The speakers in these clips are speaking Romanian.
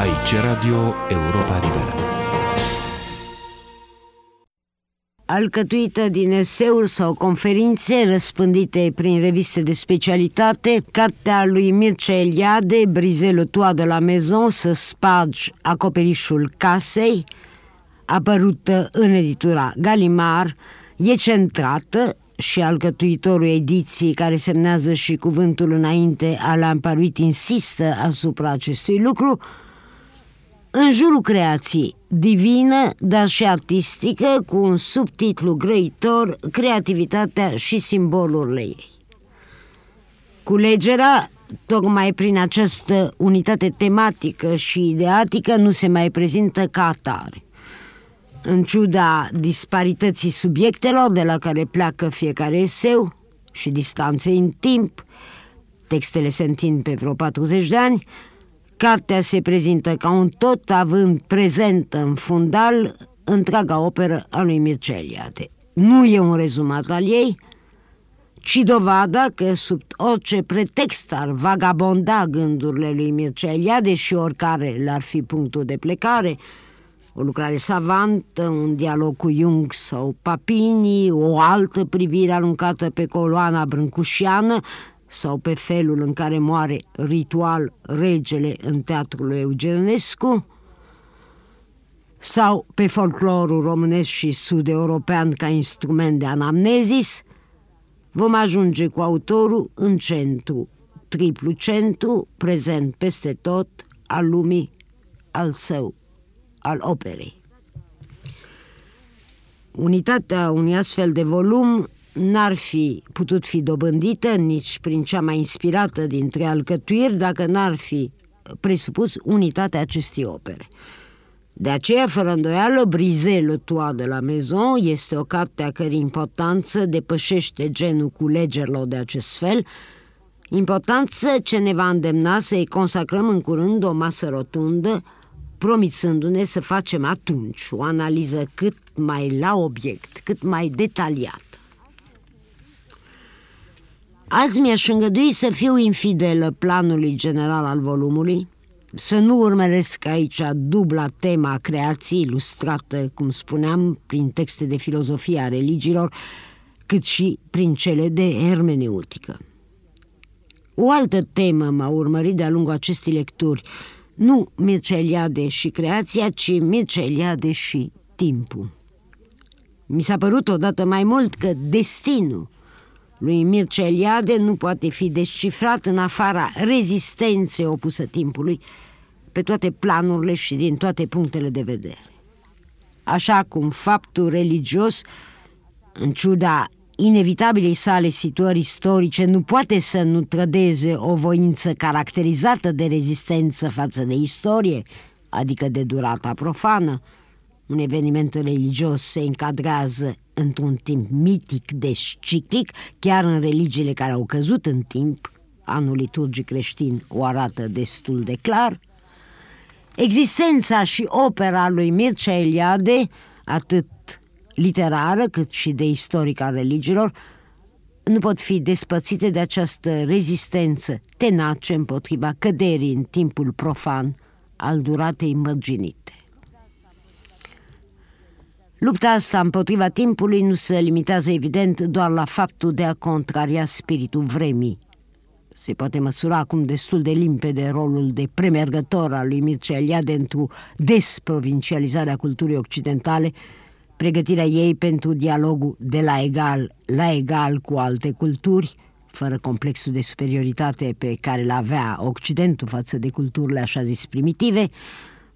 Aici Radio Europa Liberă. alcătuită din eseuri sau conferințe răspândite prin reviste de specialitate, cartea lui Mircea Eliade, Brizelul tua de la Maison, să spargi acoperișul casei, apărută în editura Galimar, e centrată și alcătuitorul ediției care semnează și cuvântul înainte, Alain Paruit insistă asupra acestui lucru, în jurul creației divină, dar și artistică, cu un subtitlu grăitor, creativitatea și simbolurile ei. Culegerea, tocmai prin această unitate tematică și ideatică, nu se mai prezintă ca atare. În ciuda disparității subiectelor de la care pleacă fiecare eseu și distanței în timp, textele se întind pe vreo 40 de ani, Cartea se prezintă ca un tot având prezent în fundal întreaga operă a lui Mircea Eliade. Nu e un rezumat al ei, ci dovada că sub orice pretext ar vagabonda gândurile lui Mircea Eliade și oricare l-ar fi punctul de plecare, o lucrare savantă, un dialog cu Jung sau Papini, o altă privire aruncată pe coloana brâncușiană, sau pe felul în care moare ritual regele în teatrul lui Eugenescu, sau pe folclorul românesc și sud-european ca instrument de anamnezis, vom ajunge cu autorul în centru, triplu centru, prezent peste tot, al lumii, al său, al operei. Unitatea unui astfel de volum n-ar fi putut fi dobândită nici prin cea mai inspirată dintre alcătuiri dacă n-ar fi presupus unitatea acestei opere. De aceea, fără îndoială, Brizel Toa de la Maison este o carte a cărei importanță depășește genul culegerilor de acest fel, importanță ce ne va îndemna să-i consacrăm în curând o masă rotundă, promițându-ne să facem atunci o analiză cât mai la obiect, cât mai detaliată. Azi mi-aș îngădui să fiu infidelă planului general al volumului, să nu urmăresc aici dubla tema creației, ilustrată, cum spuneam, prin texte de filozofie a religiilor, cât și prin cele de hermeneutică. O altă temă m-a urmărit de-a lungul acestei lecturi, nu Mircea Eliade și creația, ci Mircea Eliade și timpul. Mi s-a părut odată mai mult că destinul lui Mircea Eliade nu poate fi descifrat în afara rezistenței opusă timpului pe toate planurile și din toate punctele de vedere. Așa cum faptul religios, în ciuda inevitabilei sale situări istorice, nu poate să nu trădeze o voință caracterizată de rezistență față de istorie, adică de durata profană, un eveniment religios se încadrează într-un timp mitic, deci ciclic, chiar în religiile care au căzut în timp, anul liturgic creștin o arată destul de clar, existența și opera lui Mircea Eliade, atât literară cât și de istoric al religiilor, nu pot fi despățite de această rezistență tenace împotriva căderii în timpul profan al duratei mărginite. Lupta asta împotriva timpului nu se limitează evident doar la faptul de a contraria spiritul vremii. Se poate măsura acum destul de limpede rolul de premergător al lui Mircea Eliade într-o desprovincializarea culturii occidentale, pregătirea ei pentru dialogul de la egal la egal cu alte culturi, fără complexul de superioritate pe care l avea Occidentul față de culturile așa zis primitive,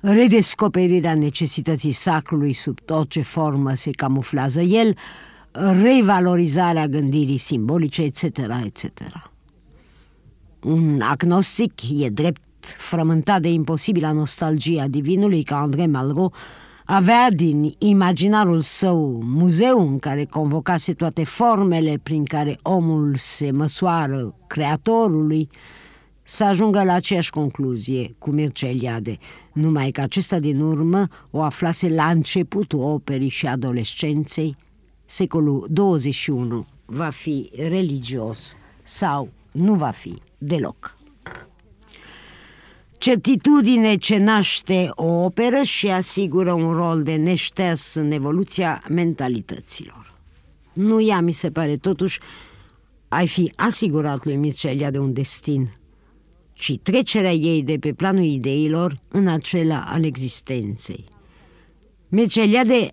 redescoperirea necesității sacrului sub orice formă se camuflează el, revalorizarea gândirii simbolice, etc., etc. Un agnostic e drept frământat de imposibilă nostalgia divinului ca André Malraux avea din imaginarul său muzeu în care convocase toate formele prin care omul se măsoară creatorului, să ajungă la aceeași concluzie cu Mircea Eliade, numai că acesta din urmă o aflase la începutul operii și adolescenței, secolul 21 va fi religios sau nu va fi deloc. certitudine ce naște o operă și asigură un rol de neșters în evoluția mentalităților. Nu ea, mi se pare, totuși, ai fi asigurat lui Mircea de un destin, ci trecerea ei de pe planul ideilor în acela al existenței. Mircea de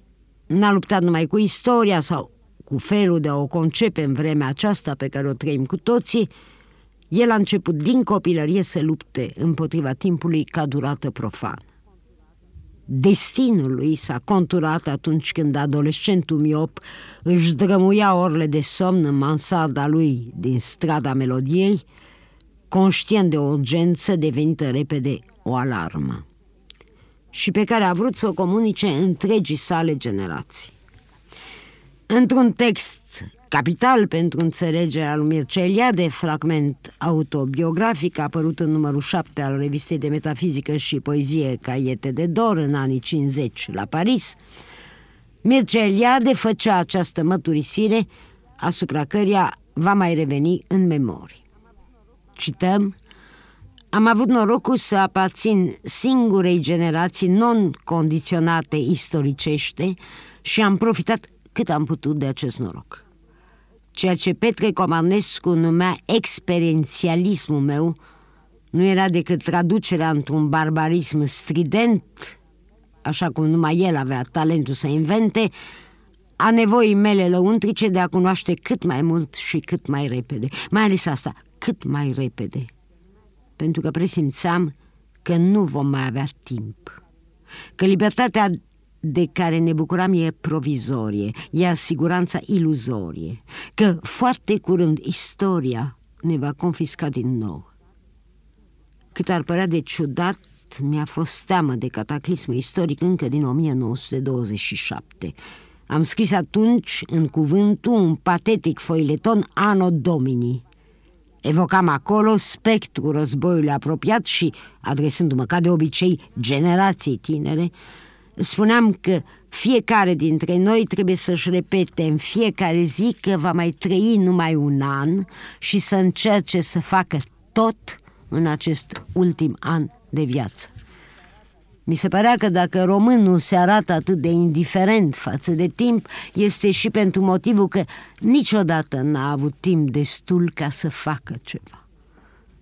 n-a luptat numai cu istoria sau cu felul de a o concepe în vremea aceasta pe care o trăim cu toții, el a început din copilărie să lupte împotriva timpului ca durată profan. Destinul lui s-a conturat atunci când adolescentul miop își drămuia orele de somn în mansarda lui din strada melodiei, conștient de o urgență devenită repede o alarmă și pe care a vrut să o comunice întregii sale generații. Într-un text capital pentru înțelegerea lui Mircea de fragment autobiografic apărut în numărul 7 al revistei de metafizică și poezie Caiete de Dor în anii 50 la Paris, Mircea Eliade făcea această măturisire asupra căreia va mai reveni în memorie. Cităm am avut norocul să aparțin singurei generații non-condiționate istoricește și am profitat cât am putut de acest noroc. Ceea ce Petre Comanescu numea experiențialismul meu nu era decât traducerea într-un barbarism strident, așa cum numai el avea talentul să invente, a nevoii mele lăuntrice de a cunoaște cât mai mult și cât mai repede. Mai ales asta, cât mai repede. Pentru că presimțeam că nu vom mai avea timp. Că libertatea de care ne bucuram e provizorie, e siguranța iluzorie, că foarte curând istoria ne va confisca din nou. Cât ar părea de ciudat, mi-a fost teamă de cataclismul istoric încă din 1927. Am scris atunci în cuvântul un patetic foileton Anno Domini. Evocam acolo spectrul războiului apropiat și, adresându-mă ca de obicei generației tinere, spuneam că fiecare dintre noi trebuie să-și repete în fiecare zi că va mai trăi numai un an și să încerce să facă tot în acest ultim an de viață. Mi se părea că dacă românul se arată atât de indiferent față de timp, este și pentru motivul că niciodată n-a avut timp destul ca să facă ceva.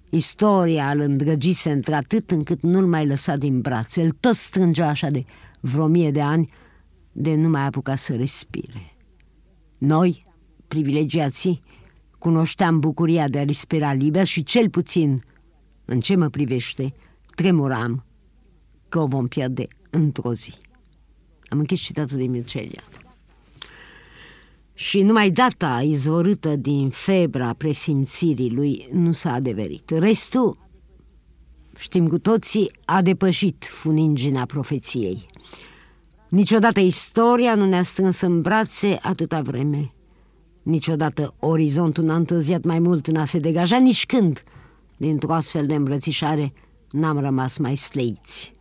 Istoria îl îndrăgise într-atât încât nu-l mai lăsa din brațe, îl tot strângea așa de vreo mie de ani de nu mai apuca să respire. Noi, privilegiații, cunoșteam bucuria de a respira liber și cel puțin, în ce mă privește, tremuram că o vom pierde într-o zi. Am închis citatul de Mircelia. Și numai data izvorâtă din febra presimțirii lui nu s-a adeverit. Restul, știm cu toții, a depășit funingina profeției. Niciodată istoria nu ne-a strâns în brațe atâta vreme. Niciodată orizontul n-a întârziat mai mult în a se degaja, nici când, dintr-o astfel de îmbrățișare, n-am rămas mai sleiți.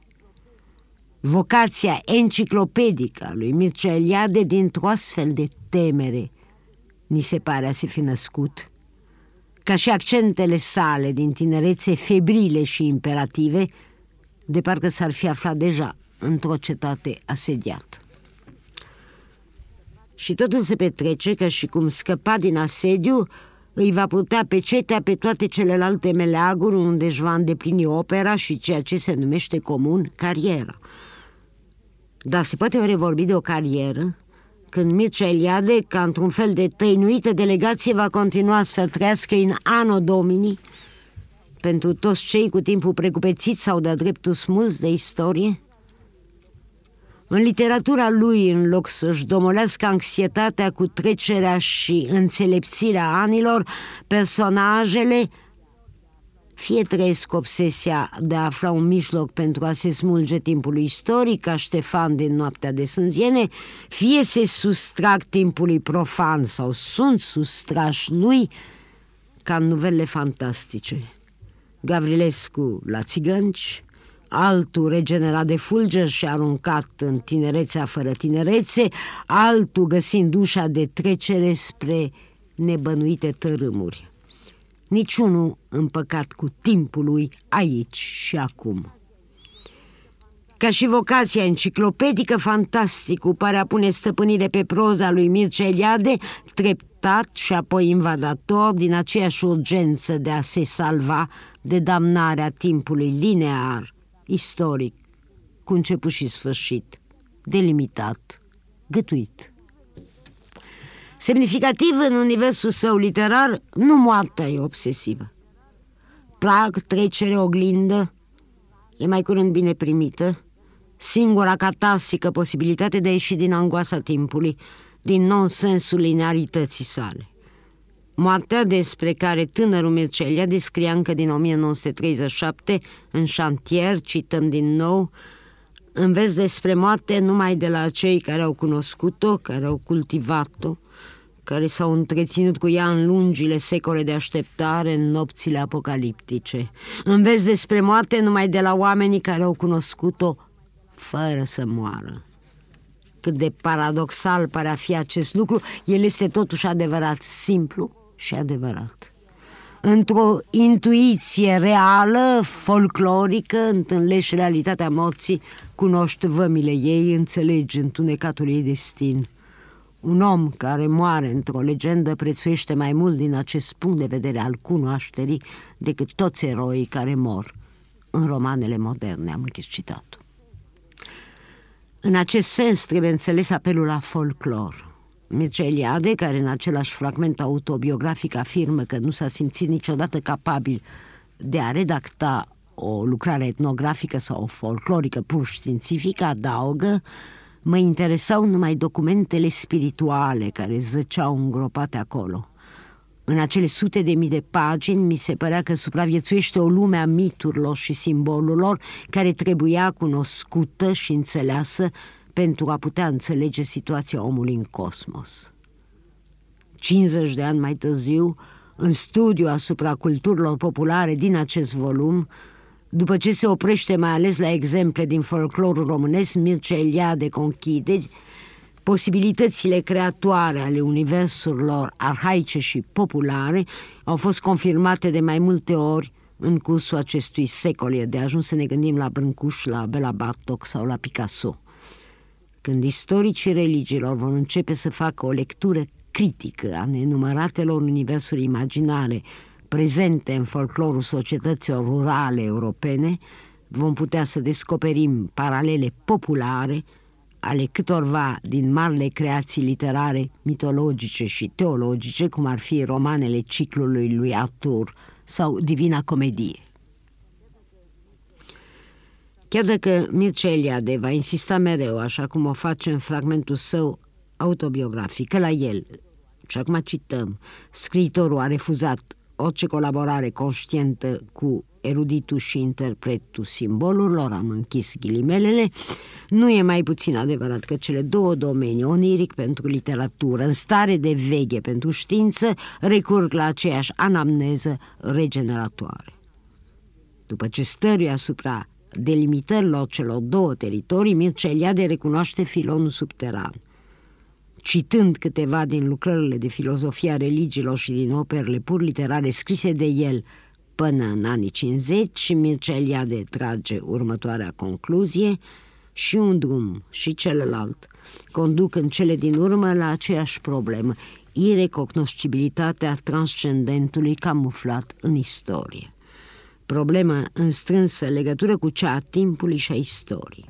Vocația enciclopedică a lui Mircea Eliade dintr-o astfel de temere ni se pare a se fi născut, ca și accentele sale din tinerețe febrile și imperative, de parcă s-ar fi aflat deja într-o cetate asediată. Și totul se petrece ca și cum scăpa din asediu, îi va putea pe cetea pe toate celelalte meleaguri unde își va îndeplini opera și ceea ce se numește comun cariera. Dar se poate ori vorbi de o carieră când Mircea Eliade, ca într-un fel de tăinuită delegație, va continua să trăiască în anul domini pentru toți cei cu timpul precupețit sau de-a dreptul smulți de istorie? În literatura lui, în loc să-și domolească anxietatea cu trecerea și înțelepțirea anilor, personajele fie trăiesc obsesia de a afla un mijloc pentru a se smulge timpului istoric, ca Ștefan din Noaptea de Sânziene, fie se sustrag timpului profan sau sunt sustrași lui, ca în nuvele fantastice. Gavrilescu la țigănci, altul regenerat de fulger și aruncat în tinerețea fără tinerețe, altul găsind ușa de trecere spre nebănuite tărâmuri. Niciunul împăcat cu timpul lui aici și acum. Ca și vocația enciclopedică, fantasticul pare a pune stăpânire pe proza lui Mircea Eliade, treptat și apoi invadator din aceeași urgență de a se salva de damnarea timpului linear, istoric, cu început și sfârșit, delimitat, gătuit. Semnificativ în universul său literar, nu moartea e obsesivă. Prag, trecere, oglindă, e mai curând bine primită, singura catarsică posibilitate de a ieși din angoasa timpului, din nonsensul linearității sale. Moartea despre care tânărul Mircelia descria încă din 1937 în șantier, cităm din nou, înveți despre moarte numai de la cei care au cunoscut-o, care au cultivat-o, care s-au întreținut cu ea în lungile secole de așteptare în nopțile apocaliptice. Înveți despre moarte numai de la oamenii care au cunoscut-o fără să moară. Cât de paradoxal pare a fi acest lucru, el este totuși adevărat, simplu și adevărat. Într-o intuiție reală, folclorică, întâlnești realitatea morții, cunoști vămile ei, înțelegi întunecatul ei destin. Un om care moare într-o legendă prețuiește mai mult din acest punct de vedere al cunoașterii decât toți eroii care mor. În romanele moderne am închis citatul. În acest sens trebuie înțeles apelul la folclor. Mircea Eliade, care în același fragment autobiografic afirmă că nu s-a simțit niciodată capabil de a redacta o lucrare etnografică sau folclorică pur științifică, adaugă Mă interesau numai documentele spirituale care zăceau îngropate acolo. În acele sute de mii de pagini mi se părea că supraviețuiește o lume a miturilor și simbolurilor care trebuia cunoscută și înțeleasă pentru a putea înțelege situația omului în cosmos. 50 de ani mai târziu, în studiu asupra culturilor populare din acest volum, după ce se oprește mai ales la exemple din folclorul românesc, Mircea Eliade conchide posibilitățile creatoare ale universurilor arhaice și populare au fost confirmate de mai multe ori în cursul acestui secol. E de ajuns să ne gândim la Brâncuș, la Bela Bartok sau la Picasso. Când istoricii religiilor vor începe să facă o lectură critică a nenumăratelor universuri imaginare prezente în folclorul societăților rurale europene, vom putea să descoperim paralele populare ale câtorva din marile creații literare, mitologice și teologice, cum ar fi romanele ciclului lui Artur sau Divina Comedie. Chiar dacă Mircea Eliade va insista mereu, așa cum o face în fragmentul său autobiografic, că la el, și acum cităm, scriitorul a refuzat orice colaborare conștientă cu eruditul și interpretul simbolurilor, am închis ghilimelele, nu e mai puțin adevărat că cele două domenii, oniric pentru literatură, în stare de veche pentru știință, recurg la aceeași anamneză regeneratoare. După ce stăruie asupra delimitărilor celor două teritorii, Mircea Eliade recunoaște filonul subteran citând câteva din lucrările de filozofia religiilor și din operele pur literare scrise de el până în anii 50, Mircea Eliade trage următoarea concluzie și un drum și celălalt conduc în cele din urmă la aceeași problemă, irecognoscibilitatea transcendentului camuflat în istorie. Problema în strânsă legătură cu cea a timpului și a istoriei.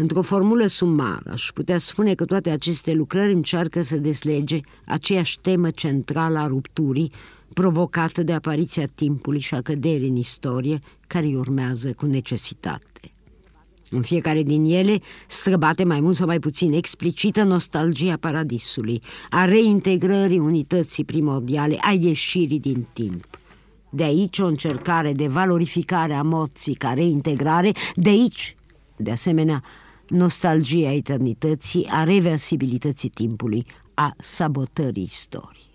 Într-o formulă sumară, aș putea spune că toate aceste lucrări încearcă să deslege aceeași temă centrală a rupturii provocată de apariția timpului și a căderii în istorie, care îi urmează cu necesitate. În fiecare din ele străbate mai mult sau mai puțin explicită nostalgia paradisului, a reintegrării unității primordiale, a ieșirii din timp. De aici o încercare de valorificare a morții ca reintegrare, de aici, de asemenea, nostalgia eternității, a reversibilității timpului, a sabotării istoriei.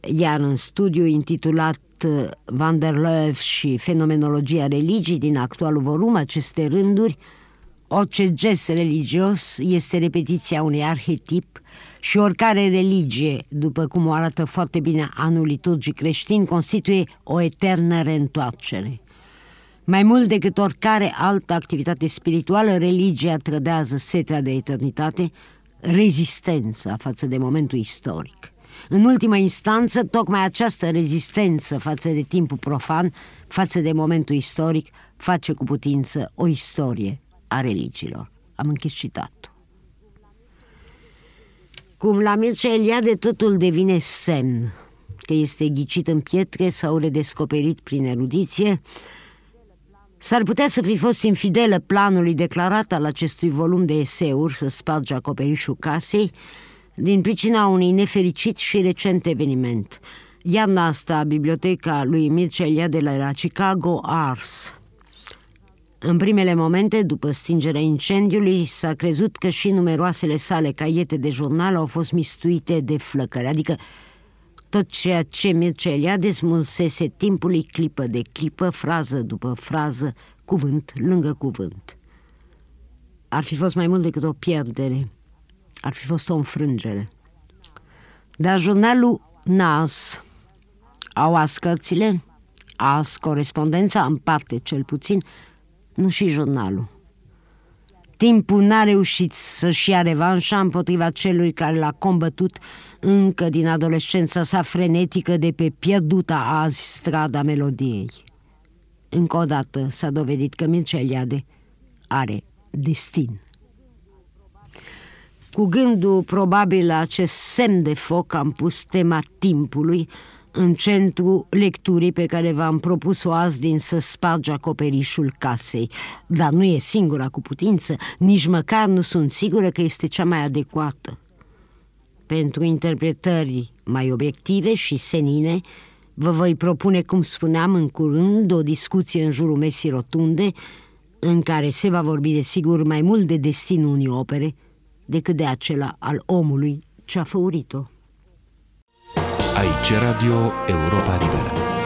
Iar în studiu intitulat uh, Van der Leeuw și Fenomenologia religii din actualul volum, aceste rânduri, Orice gest religios este repetiția unui arhetip și oricare religie, după cum o arată foarte bine anul liturgic creștin, constituie o eternă reîntoarcere. Mai mult decât oricare altă activitate spirituală, religia trădează setea de eternitate, rezistența față de momentul istoric. În ultima instanță, tocmai această rezistență față de timpul profan, față de momentul istoric, face cu putință o istorie a religiilor. Am închis citatul. Cum la Mircea Eliade totul devine semn, că este ghicit în pietre sau redescoperit prin erudiție, S-ar putea să fi fost infidelă planului declarat al acestui volum de eseuri să sparge acoperișul casei, din pricina unui nefericit și recent eveniment. Iarna asta, biblioteca lui Mircea Eliade la Chicago a ars. În primele momente, după stingerea incendiului, s-a crezut că și numeroasele sale caiete de jurnal au fost mistuite de flăcări, adică tot ceea ce Mircea Eliade smulsese timpului clipă de clipă, frază după frază, cuvânt lângă cuvânt. Ar fi fost mai mult decât o pierdere, ar fi fost o înfrângere. Dar jurnalul NAS au ascărțile, as corespondența, în parte cel puțin, nu și jurnalul. Timpul n-a reușit să-și ia revanșa împotriva celui care l-a combătut încă din adolescența sa frenetică de pe pierduta azi strada melodiei. Încă o dată s-a dovedit că Mircea Eliade are destin. Cu gândul probabil la acest semn de foc am pus tema timpului în centru lecturii pe care v-am propus-o azi din să sparge acoperișul casei. Dar nu e singura cu putință, nici măcar nu sunt sigură că este cea mai adecvată. Pentru interpretări mai obiective și senine, vă voi propune, cum spuneam în curând, o discuție în jurul mesii rotunde, în care se va vorbi de sigur mai mult de destinul unei opere decât de acela al omului ce a făurit-o. Aici Radio Europa Liberă.